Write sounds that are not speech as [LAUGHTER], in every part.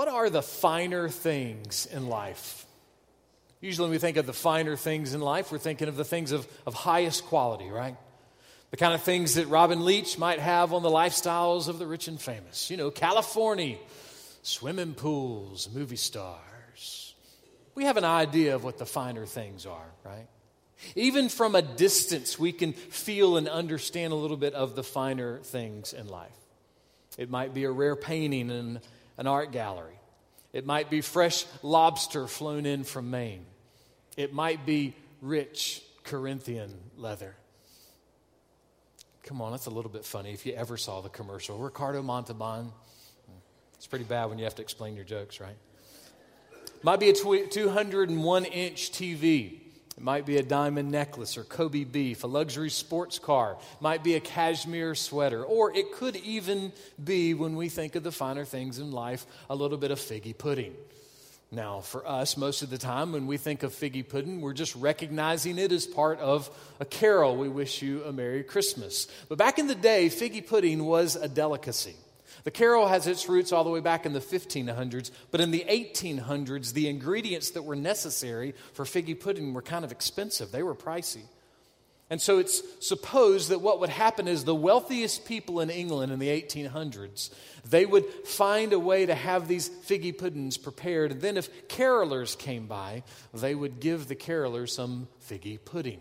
What are the finer things in life? Usually, when we think of the finer things in life, we're thinking of the things of, of highest quality, right? The kind of things that Robin Leach might have on the lifestyles of the rich and famous. You know, California, swimming pools, movie stars. We have an idea of what the finer things are, right? Even from a distance, we can feel and understand a little bit of the finer things in life. It might be a rare painting in an art gallery. It might be fresh lobster flown in from Maine. It might be rich Corinthian leather. Come on, that's a little bit funny if you ever saw the commercial. Ricardo Montalban. It's pretty bad when you have to explain your jokes, right? Might be a 201 inch TV. It might be a diamond necklace or Kobe beef, a luxury sports car, it might be a cashmere sweater, or it could even be, when we think of the finer things in life, a little bit of figgy pudding. Now, for us, most of the time when we think of figgy pudding, we're just recognizing it as part of a carol. We wish you a Merry Christmas. But back in the day, figgy pudding was a delicacy. The carol has its roots all the way back in the 1500s, but in the 1800s, the ingredients that were necessary for figgy pudding were kind of expensive. They were pricey. And so it's supposed that what would happen is the wealthiest people in England in the 1800s, they would find a way to have these figgy puddings prepared. And then if carolers came by, they would give the carolers some figgy pudding.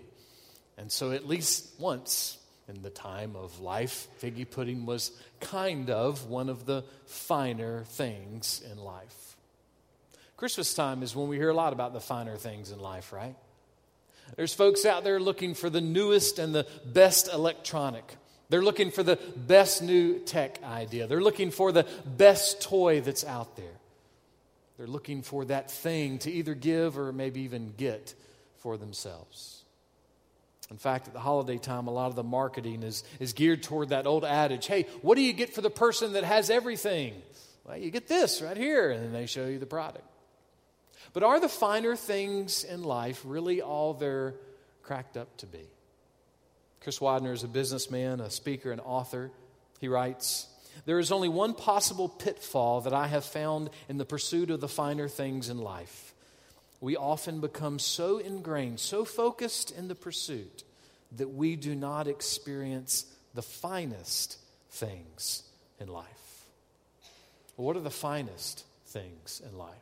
And so at least once in the time of life, figgy pudding was kind of one of the finer things in life. Christmas time is when we hear a lot about the finer things in life, right? There's folks out there looking for the newest and the best electronic. They're looking for the best new tech idea. They're looking for the best toy that's out there. They're looking for that thing to either give or maybe even get for themselves. In fact, at the holiday time, a lot of the marketing is, is geared toward that old adage hey, what do you get for the person that has everything? Well, you get this right here, and then they show you the product. But are the finer things in life really all they're cracked up to be? Chris Widener is a businessman, a speaker, an author. He writes, There is only one possible pitfall that I have found in the pursuit of the finer things in life we often become so ingrained, so focused in the pursuit, that we do not experience the finest things in life. What are the finest things in life?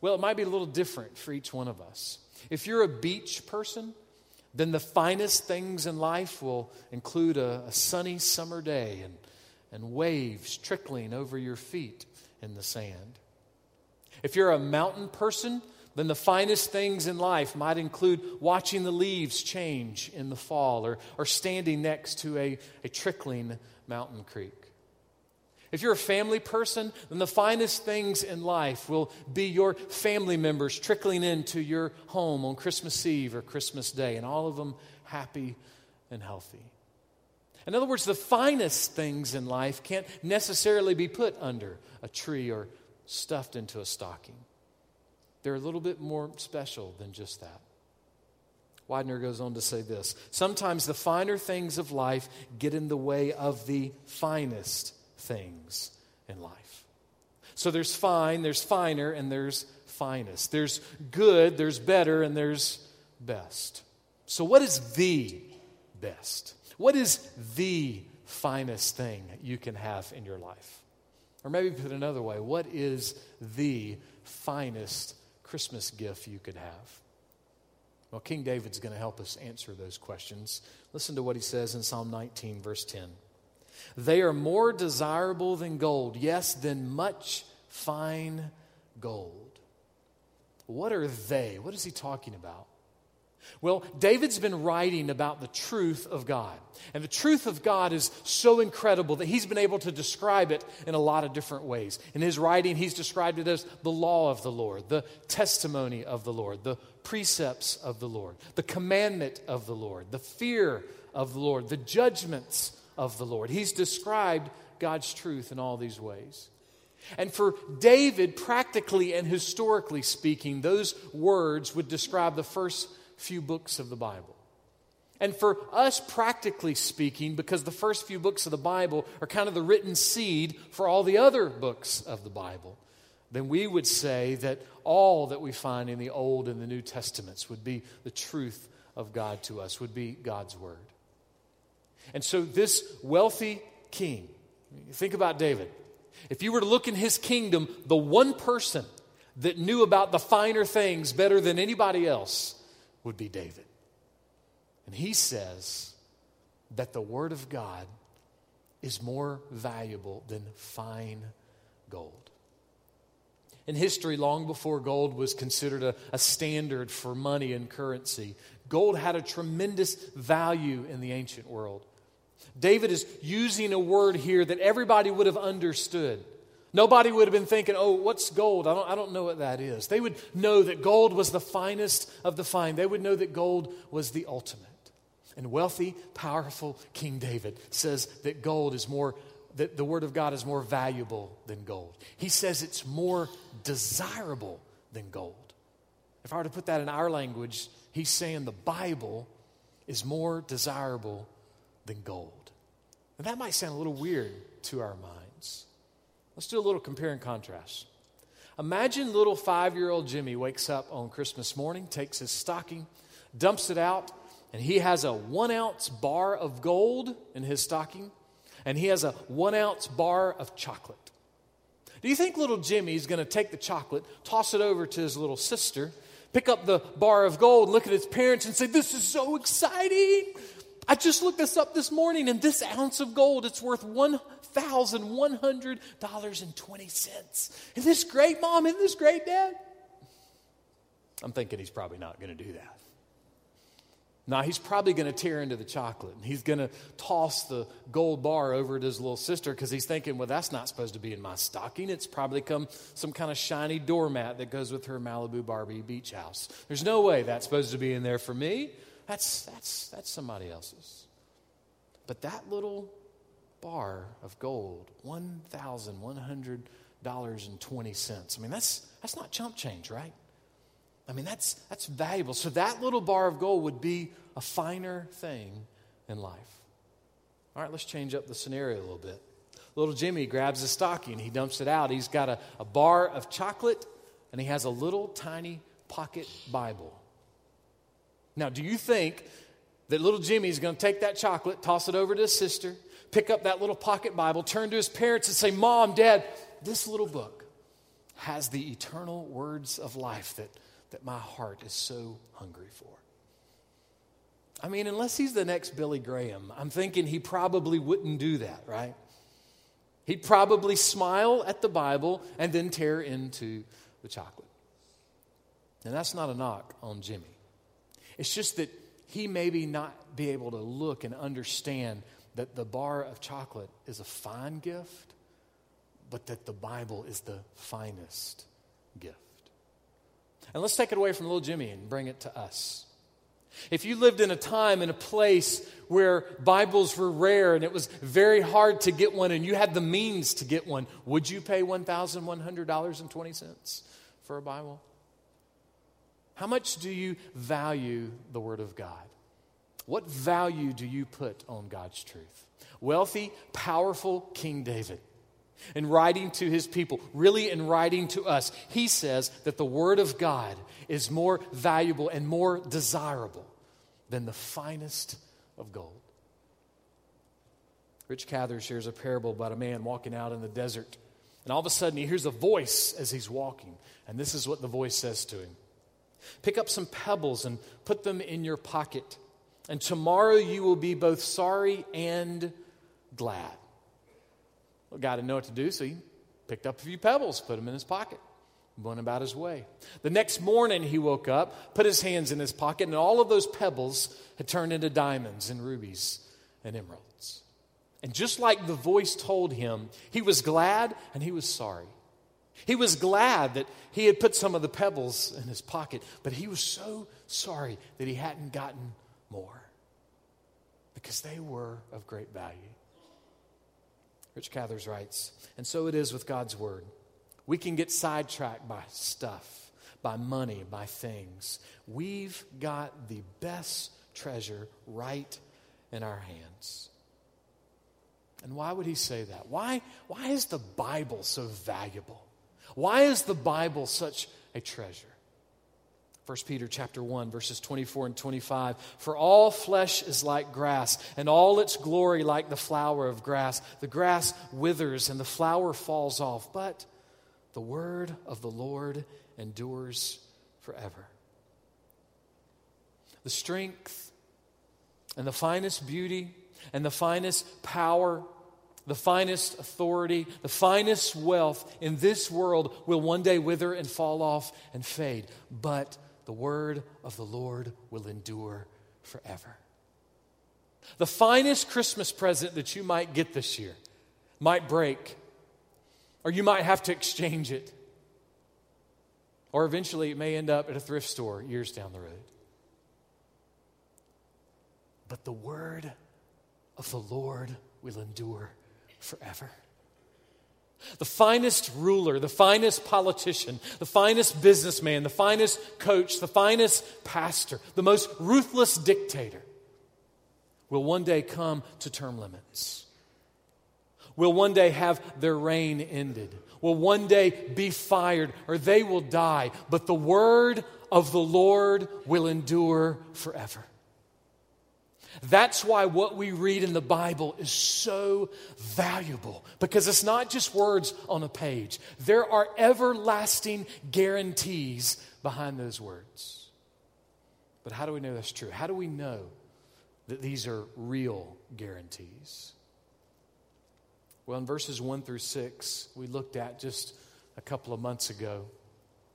Well, it might be a little different for each one of us. If you're a beach person, then the finest things in life will include a, a sunny summer day and, and waves trickling over your feet in the sand. If you're a mountain person, then the finest things in life might include watching the leaves change in the fall or, or standing next to a, a trickling mountain creek. If you're a family person, then the finest things in life will be your family members trickling into your home on Christmas Eve or Christmas Day, and all of them happy and healthy. In other words, the finest things in life can't necessarily be put under a tree or stuffed into a stocking. They're a little bit more special than just that. Widener goes on to say this Sometimes the finer things of life get in the way of the finest things in life. So there's fine, there's finer, and there's finest. There's good, there's better, and there's best. So, what is the best? What is the finest thing you can have in your life? Or maybe put another way, what is the finest Christmas gift you could have? Well, King David's going to help us answer those questions. Listen to what he says in Psalm 19, verse 10. They are more desirable than gold, yes, than much fine gold. What are they? What is he talking about? Well, David's been writing about the truth of God. And the truth of God is so incredible that he's been able to describe it in a lot of different ways. In his writing, he's described it as the law of the Lord, the testimony of the Lord, the precepts of the Lord, the commandment of the Lord, the fear of the Lord, the judgments of the Lord. He's described God's truth in all these ways. And for David, practically and historically speaking, those words would describe the first few books of the Bible. And for us, practically speaking, because the first few books of the Bible are kind of the written seed for all the other books of the Bible, then we would say that all that we find in the Old and the New Testaments would be the truth of God to us, would be God's Word. And so, this wealthy king, think about David. If you were to look in his kingdom, the one person that knew about the finer things better than anybody else would be David. And he says that the Word of God is more valuable than fine gold. In history, long before gold was considered a, a, standard for money and currency, gold had a tremendous value in the ancient world. David is using a word here that everybody would have understood. Nobody would have been thinking, oh, what's gold? I don't, I don't know what that is. They would know that gold was the finest of the fine. They would know that gold was the ultimate. And wealthy, powerful King David says that gold is more, that the Word of God is more valuable than gold. He says it's more desirable than gold. If I were to put that in our language, he's saying the Bible is more desirable than gold. And that might sound a little weird to our minds. Let's do a little compare and contrast. Imagine little five year old Jimmy wakes up on Christmas morning, takes his stocking, dumps it out, and he has a one ounce bar of gold in his stocking, and he has a one ounce bar of chocolate. Do you think little Jimmy's going to take the chocolate, toss it over to his little sister, pick up the bar of gold, look at his parents, and say, This is so exciting? I just looked this up this morning, and this ounce of gold, it's worth $1,100.20. Isn't this great, Mom? Isn't this great, Dad? I'm thinking he's probably not going to do that. Now, he's probably going to tear into the chocolate. And he's going to toss the gold bar over to his little sister because he's thinking, well, that's not supposed to be in my stocking. It's probably come some kind of shiny doormat that goes with her Malibu Barbie beach house. There's no way that's supposed to be in there for me. That's, that's, that's somebody else's. But that little bar of gold, $1,100.20. I mean, that's, that's not chump change, right? I mean, that's, that's valuable. So that little bar of gold would be a finer thing in life. All right, let's change up the scenario a little bit. Little Jimmy grabs a stocking, he dumps it out. He's got a, a bar of chocolate, and he has a little tiny pocket Bible. Now, do you think that little Jimmy is going to take that chocolate, toss it over to his sister, pick up that little pocket Bible, turn to his parents, and say, Mom, Dad, this little book has the eternal words of life that that my heart is so hungry for. I mean, unless he's the next Billy Graham, I'm thinking he probably wouldn't do that, right? He'd probably smile at the Bible and then tear into the chocolate. And that's not a knock on Jimmy. It's just that he maybe not be able to look and understand that the bar of chocolate is a fine gift, but that the Bible is the finest gift. And let's take it away from little Jimmy and bring it to us. If you lived in a time in a place where Bibles were rare and it was very hard to get one and you had the means to get one, would you pay $1,100.20 for a Bible? How much do you value the Word of God? What value do you put on God's truth? Wealthy, powerful King David in writing to his people, really in writing to us, he says that the Word of God is more valuable and more desirable than the finest of gold. Rich Cathers shares a parable about a man walking out in the desert, and all of a sudden he hears a voice as he's walking, and this is what the voice says to him Pick up some pebbles and put them in your pocket, and tomorrow you will be both sorry and glad. Well, God didn't know what to do, so he picked up a few pebbles, put them in his pocket, went about his way. The next morning, he woke up, put his hands in his pocket, and all of those pebbles had turned into diamonds and rubies and emeralds. And just like the voice told him, he was glad and he was sorry. He was glad that he had put some of the pebbles in his pocket, but he was so sorry that he hadn't gotten more because they were of great value. Rich Cathers writes, and so it is with God's Word. We can get sidetracked by stuff, by money, by things. We've got the best treasure right in our hands. And why would he say that? Why, why is the Bible so valuable? Why is the Bible such a treasure? 1 Peter chapter 1 verses 24 and 25 For all flesh is like grass and all its glory like the flower of grass. The grass withers and the flower falls off but the word of the Lord endures forever. The strength and the finest beauty and the finest power the finest authority, the finest wealth in this world will one day wither and fall off and fade. But the word of the Lord will endure forever. The finest Christmas present that you might get this year might break, or you might have to exchange it, or eventually it may end up at a thrift store years down the road. But the word of the Lord will endure forever. The finest ruler, the finest politician, the finest businessman, the finest coach, the finest pastor, the most ruthless dictator will one day come to term limits. Will one day have their reign ended. Will one day be fired or they will die. But the word of the Lord will endure forever. That's why what we read in the Bible is so valuable because it's not just words on a page, there are everlasting guarantees behind those words. But how do we know that's true? How do we know that these are real guarantees? Well, in verses 1 through 6, we looked at just a couple of months ago,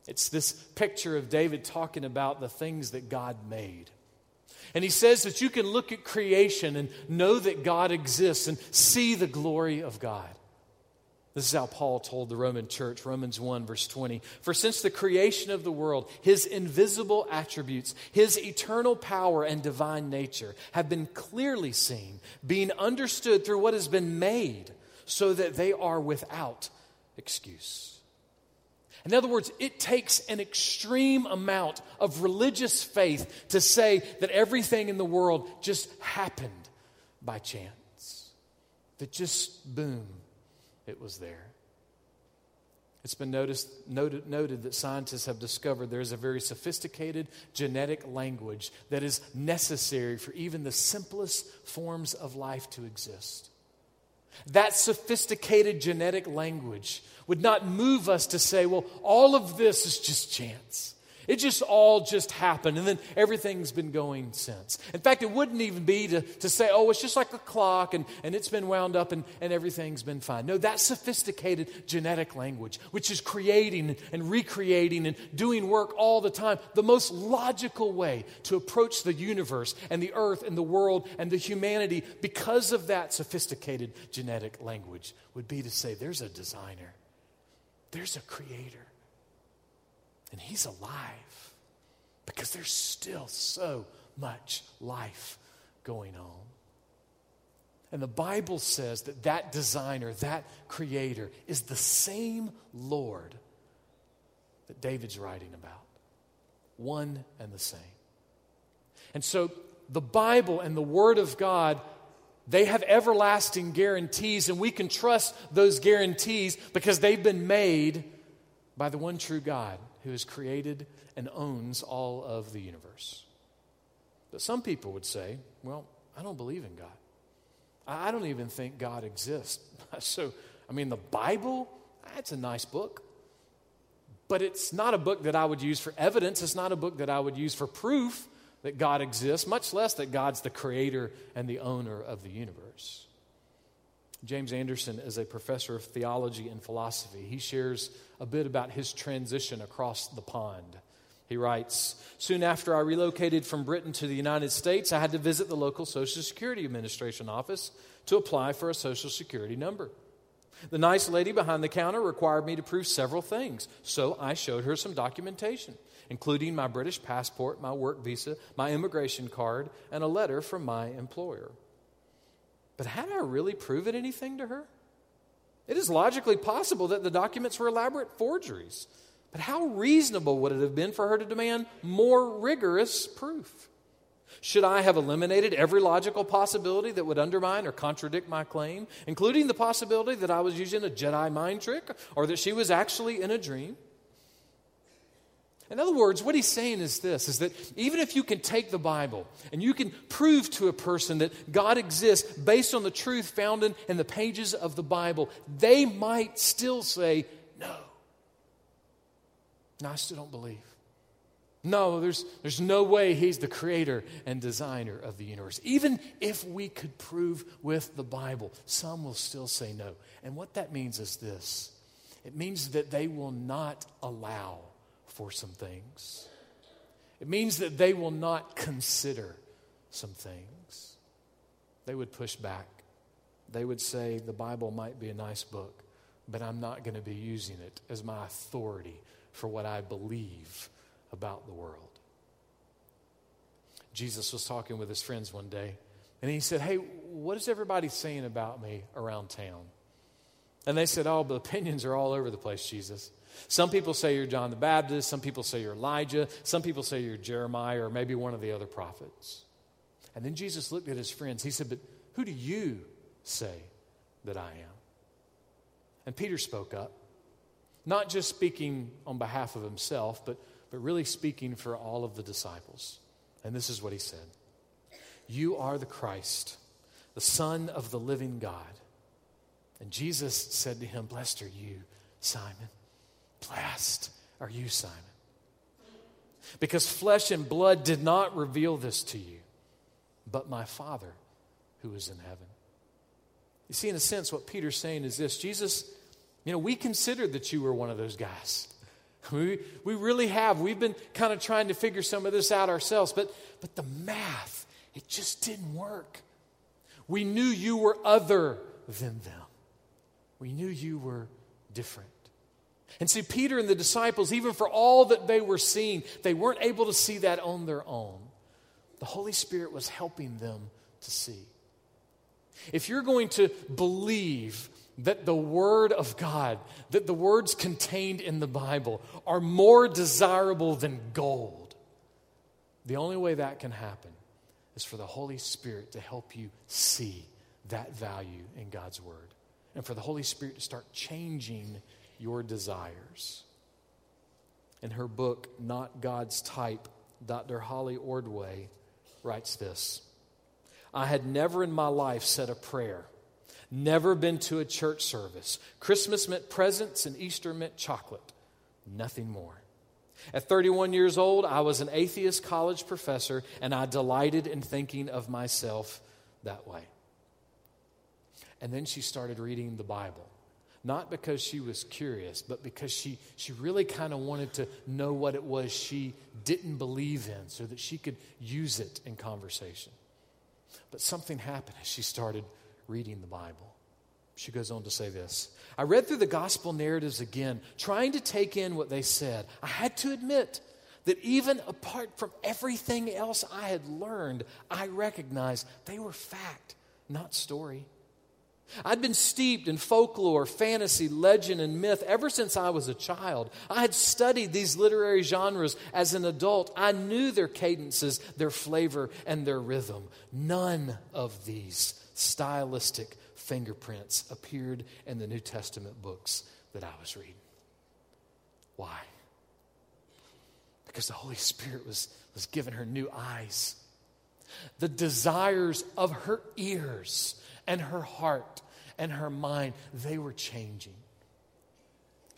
it's this picture of David talking about the things that God made. And he says that you can look at creation and know that God exists and see the glory of God. This is how Paul told the Roman church, Romans 1, verse 20. For since the creation of the world, his invisible attributes, his eternal power and divine nature have been clearly seen, being understood through what has been made, so that they are without excuse. In other words, it takes an extreme amount of religious faith to say that everything in the world just happened by chance. That just, boom, it was there. It's been noticed, noted, noted that scientists have discovered there is a very sophisticated genetic language that is necessary for even the simplest forms of life to exist. That sophisticated genetic language would not move us to say, well, all of this is just chance. It just all just happened, and then everything's been going since. In fact, it wouldn't even be to, to say, oh, it's just like a clock and, and it's been wound up and, and everything's been fine. No, that sophisticated genetic language, which is creating and recreating and doing work all the time, the most logical way to approach the universe and the earth and the world and the humanity because of that sophisticated genetic language would be to say, there's a designer, there's a creator and he's alive because there's still so much life going on. And the Bible says that that designer, that creator, is the same Lord that David's writing about. One and the same. And so the Bible and the Word of God, they have everlasting guarantees, and we can trust those guarantees because they've been made by the one true God who has created and owns all of the universe. But some people would say, well, I don't believe in God. I don't even think God exists. [LAUGHS] so, I mean, the Bible, that's a nice book. But it's not a book that I would use for evidence. It's not a book that I would use for proof that God exists, much less that God's the creator and the owner of the universe. James Anderson is a professor of theology and philosophy. He shares a bit about his transition across the pond. He writes Soon after I relocated from Britain to the United States, I had to visit the local Social Security Administration office to apply for a Social Security number. The nice lady behind the counter required me to prove several things, so I showed her some documentation, including my British passport, my work visa, my immigration card, and a letter from my employer. But had I really proven anything to her? It is logically possible that the documents were elaborate forgeries. But how reasonable would it have been for her to demand more rigorous proof? Should I have eliminated every logical possibility that would undermine or contradict my claim, including the possibility that I was using a Jedi mind trick or that she was actually in a dream? In other words, what he's saying is this is that even if you can take the Bible and you can prove to a person that God exists based on the truth found in, in the pages of the Bible, they might still say, No. No, I still don't believe. No, there's, there's no way he's the creator and designer of the universe. Even if we could prove with the Bible, some will still say no. And what that means is this it means that they will not allow for some things, it means that they will not consider some things. They would push back. They would say, The Bible might be a nice book, but I'm not going to be using it as my authority for what I believe about the world. Jesus was talking with his friends one day, and he said, Hey, what is everybody saying about me around town? And they said, Oh, the opinions are all over the place, Jesus. Some people say you're John the Baptist, some people say you're Elijah, some people say you're Jeremiah, or maybe one of the other prophets. And then Jesus looked at his friends. He said, But who do you say that I am? And Peter spoke up, not just speaking on behalf of himself, but but really speaking for all of the disciples. And this is what he said You are the Christ, the Son of the living God. And Jesus said to him, Blessed are you, Simon. Blessed are you, Simon. Because flesh and blood did not reveal this to you, but my Father who is in heaven. You see, in a sense, what Peter's saying is this Jesus, you know, we considered that you were one of those guys. [LAUGHS] We, we really have. We've been kind of trying to figure some of this out ourselves, but, but the math, it just didn't work. We knew you were other than them, we knew you were different. And see, Peter and the disciples, even for all that they were seeing, they weren't able to see that on their own. The Holy Spirit was helping them to see. If you're going to believe that the Word of God, that the words contained in the Bible are more desirable than gold. The only way that can happen is for the Holy Spirit to help you see that value in God's Word and for the Holy Spirit to start changing your desires. In her book, Not God's Type, Dr. Holly Ordway writes this I had never in my life said a prayer never been to a church service. Christmas meant presents and Easter meant chocolate, nothing more. At 31 years old, I was an atheist college professor, and I delighted in thinking of myself that way. And then she started reading the Bible. Not because she was curious, but because she, she really kind of wanted to know what it was she didn't believe in so that she could use it in conversation. But something happened as she started reading the Bible. She goes on to say this I read through the gospel narratives again, trying to take in what they said. I had to admit that even apart from everything else I had learned, I recognized they were fact, not story. I'd been steeped in folklore, fantasy, legend, and myth ever since I was a child. I had studied these literary genres as an adult. I knew their cadences, their flavor, and their rhythm. None of these stylistic fingerprints appeared in the New Testament books that I was reading. Why? Because the Holy Spirit was, was giving her new eyes. The desires of her ears and her heart and her mind, they were changing.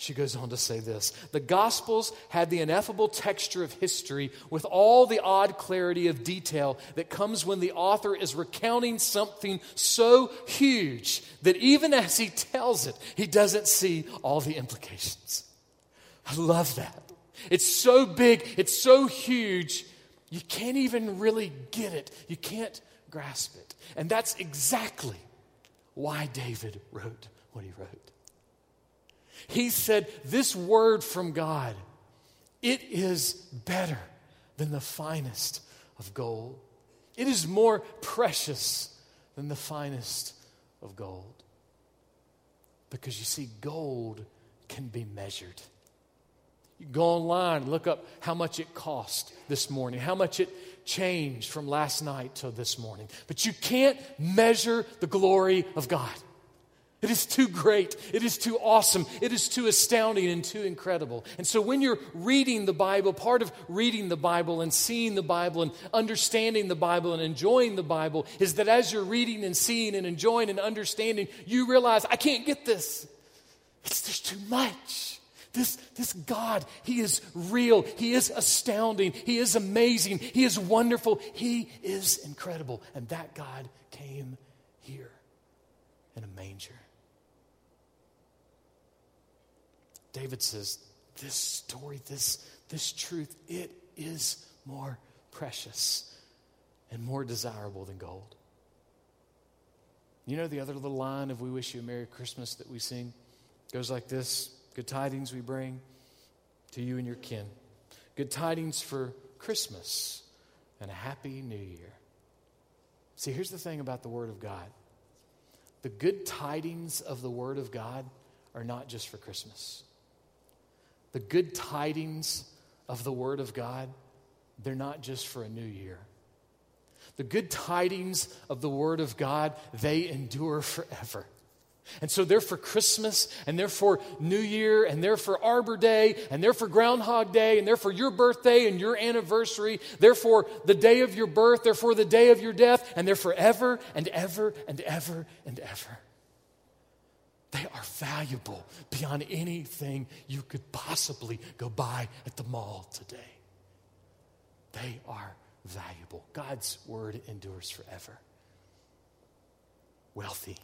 She goes on to say this The Gospels had the ineffable texture of history with all the odd clarity of detail that comes when the author is recounting something so huge that even as he tells it, he doesn't see all the implications. I love that. It's so big, it's so huge, you can't even really get it. You can't grasp it. And that's exactly why David wrote what he wrote. He said, This word from God, it is better than the finest of gold. It is more precious than the finest of gold. Because you see, gold can be measured. Go online look up how much it cost this morning, how much it changed from last night till this morning. But you can't measure the glory of God. It is too great. It is too awesome. It is too astounding and too incredible. And so, when you're reading the Bible, part of reading the Bible and seeing the Bible and understanding the Bible and enjoying the Bible is that as you're reading and seeing and enjoying and understanding, you realize, I can't get this. It's just too much. This, this God, He is real. He is astounding. He is amazing. He is wonderful. He is incredible. And that God came here in a manger. David says, This story, this, this truth, it is more precious and more desirable than gold. You know the other little line of We Wish You a Merry Christmas that we sing? It goes like this Good tidings we bring to you and your kin. Good tidings for Christmas and a happy new year. See, here's the thing about the Word of God the good tidings of the Word of God are not just for Christmas. The good tidings of the Word of God, they're not just for a new year. The good tidings of the Word of God, they endure forever. And so they're for Christmas, and they're for New Year, and they're for Arbor Day, and they're for Groundhog Day, and they're for your birthday and your anniversary. They're for the day of your birth, they're for the day of your death, and they're forever and ever and ever and ever. They are valuable beyond anything you could possibly go buy at the mall today. They are valuable. God's word endures forever. Wealthy,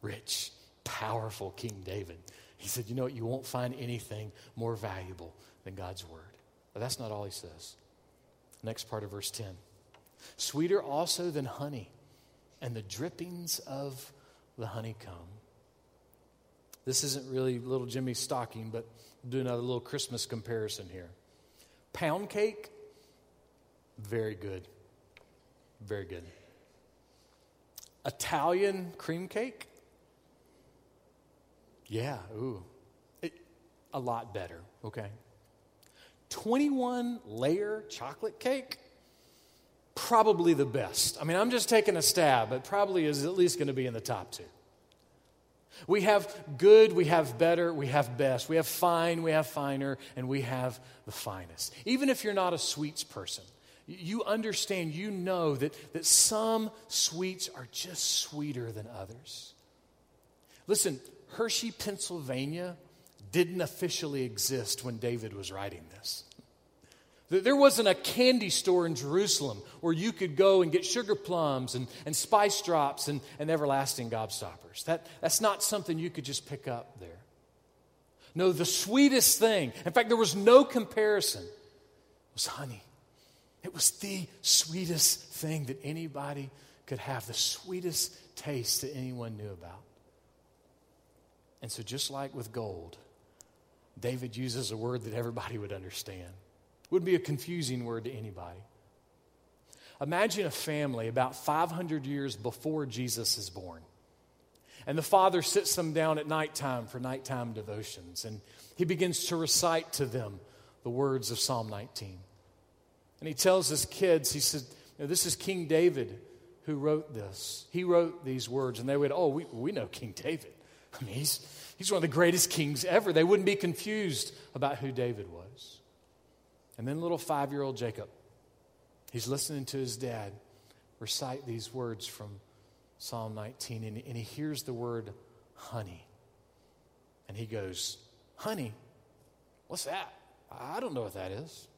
rich, powerful King David. He said, You know what? You won't find anything more valuable than God's word. But that's not all he says. Next part of verse 10 Sweeter also than honey and the drippings of the honeycomb. This isn't really little Jimmy's stocking, but do another little Christmas comparison here. Pound cake, very good. Very good. Italian cream cake, yeah, ooh. It, a lot better, okay? 21 layer chocolate cake, probably the best. I mean, I'm just taking a stab, but probably is at least going to be in the top two. We have good, we have better, we have best. We have fine, we have finer, and we have the finest. Even if you're not a sweets person, you understand, you know that, that some sweets are just sweeter than others. Listen, Hershey, Pennsylvania didn't officially exist when David was writing this. There wasn't a candy store in Jerusalem where you could go and get sugar plums and, and spice drops and, and everlasting gobstoppers. That, that's not something you could just pick up there. No, the sweetest thing, in fact, there was no comparison, was honey. It was the sweetest thing that anybody could have, the sweetest taste that anyone knew about. And so, just like with gold, David uses a word that everybody would understand. Wouldn't be a confusing word to anybody. Imagine a family about 500 years before Jesus is born. And the father sits them down at nighttime for nighttime devotions. And he begins to recite to them the words of Psalm 19. And he tells his kids, he said, This is King David who wrote this. He wrote these words. And they would, Oh, we, we know King David. I mean, he's, he's one of the greatest kings ever. They wouldn't be confused about who David was. And then little five year old Jacob, he's listening to his dad recite these words from Psalm 19, and, and he hears the word honey. And he goes, Honey? What's that? I don't know what that is.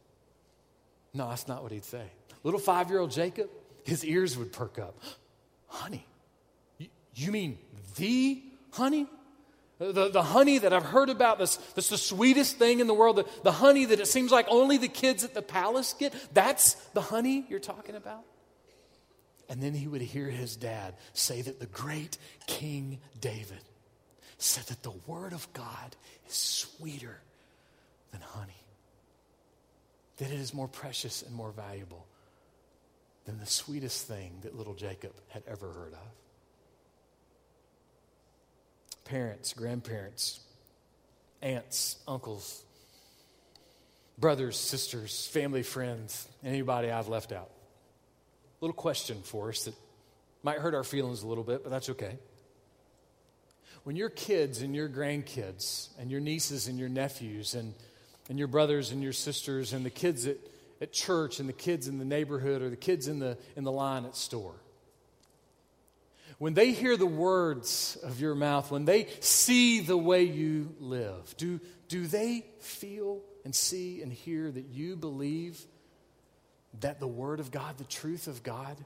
No, that's not what he'd say. Little five year old Jacob, his ears would perk up. [GASPS] Honey? You, you mean the honey? The, the honey that I've heard about, that's, that's the sweetest thing in the world, the, the honey that it seems like only the kids at the palace get, that's the honey you're talking about? And then he would hear his dad say that the great King David said that the word of God is sweeter than honey, that it is more precious and more valuable than the sweetest thing that little Jacob had ever heard of parents, grandparents, aunts, uncles, brothers, sisters, family, friends, anybody I've left out. little question for us that might hurt our feelings a little bit, but that's okay. When your kids and your grandkids and your nieces and your nephews and, and your brothers and your sisters and the kids at, at church and the kids in the neighborhood or the kids in the, in the line at store, when they hear the words of your mouth, when they see the way you live, do, do they feel and see and hear that you believe that the Word of God, the truth of God,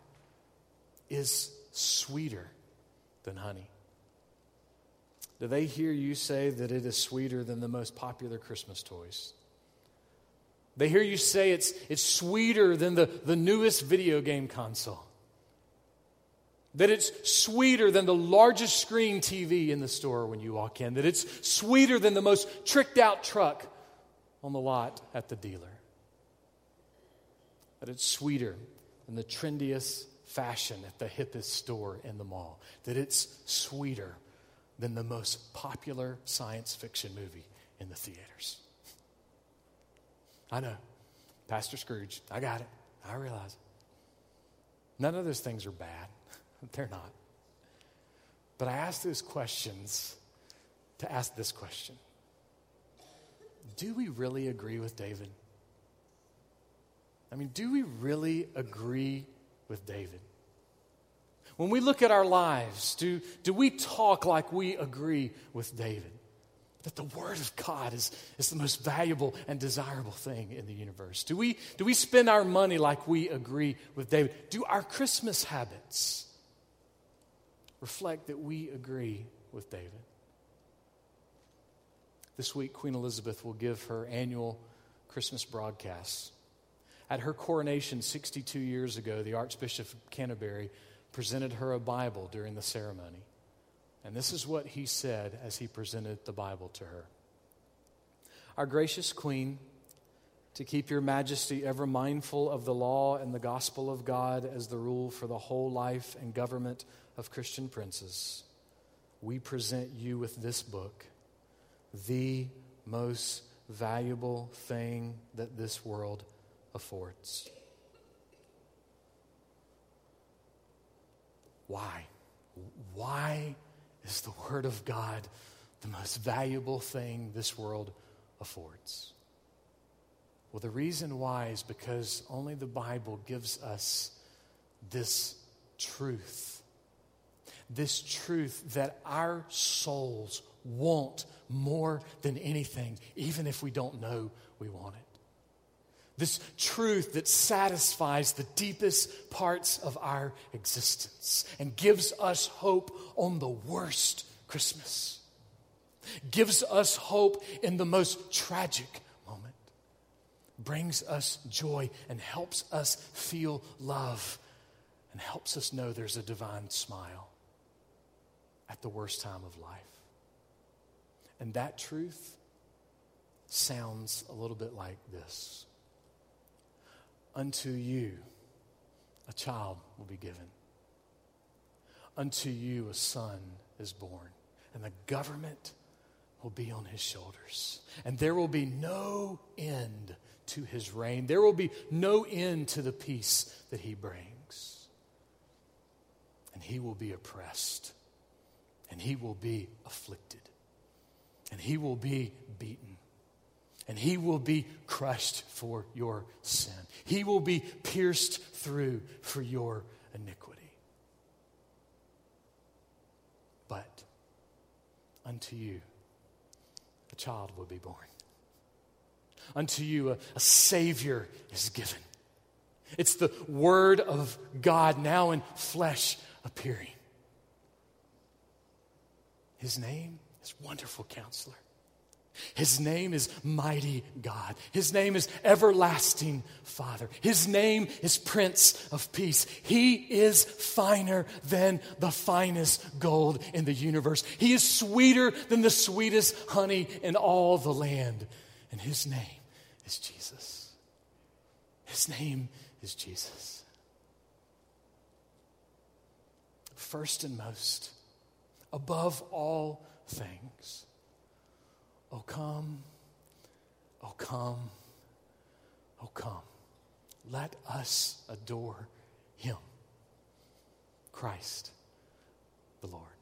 is sweeter than honey? Do they hear you say that it is sweeter than the most popular Christmas toys? They hear you say it's, it's sweeter than the, the newest video game console. That it's sweeter than the largest screen TV in the store when you walk in. That it's sweeter than the most tricked out truck on the lot at the dealer. That it's sweeter than the trendiest fashion at the hippest store in the mall. That it's sweeter than the most popular science fiction movie in the theaters. I know. Pastor Scrooge, I got it. I realize it. None of those things are bad. They're not. But I ask those questions to ask this question Do we really agree with David? I mean, do we really agree with David? When we look at our lives, do, do we talk like we agree with David? That the Word of God is, is the most valuable and desirable thing in the universe? Do we, do we spend our money like we agree with David? Do our Christmas habits reflect that we agree with David. This week, Queen Elizabeth will give her annual Christmas broadcast. At her coronation 62 years ago, the Archbishop of Canterbury presented her a Bible during the ceremony. And this is what he said as he presented the Bible to her Our gracious Queen, to keep your majesty ever mindful of the law and the gospel of God as the rule for the whole life and government of Christian princes, we present you with this book, the most valuable thing that this world affords. Why? Why is the Word of God the most valuable thing this world affords? Well, the reason why is because only the Bible gives us this truth this truth that our souls want more than anything, even if we don't know we want it. This truth that satisfies the deepest parts of our existence and gives us hope on the worst Christmas, gives us hope in the most tragic brings us joy and helps us feel love and helps us know there's a divine smile at the worst time of life. And that truth sounds a little bit like this Unto you a child will be given, unto you a son is born, and the government will be on his shoulders. And there will be no end to his reign, there will be no end to the peace that he brings. And he will be oppressed and he will be afflicted, and he will be beaten, and he will be crushed for your sin. He will be pierced through for your iniquity. But unto you a child will be born. Unto you a, a Savior is given. It's the Word of God now in flesh appearing. His name is Wonderful Counselor. His name is Mighty God. His name is Everlasting Father. His name is Prince of Peace. He is finer than the finest gold in the universe. He is sweeter than the sweetest honey in all the land. And his name is Jesus. His name is Jesus. First and most, above all things. Oh, come, oh, come, oh, come. Let us adore Him, Christ the Lord.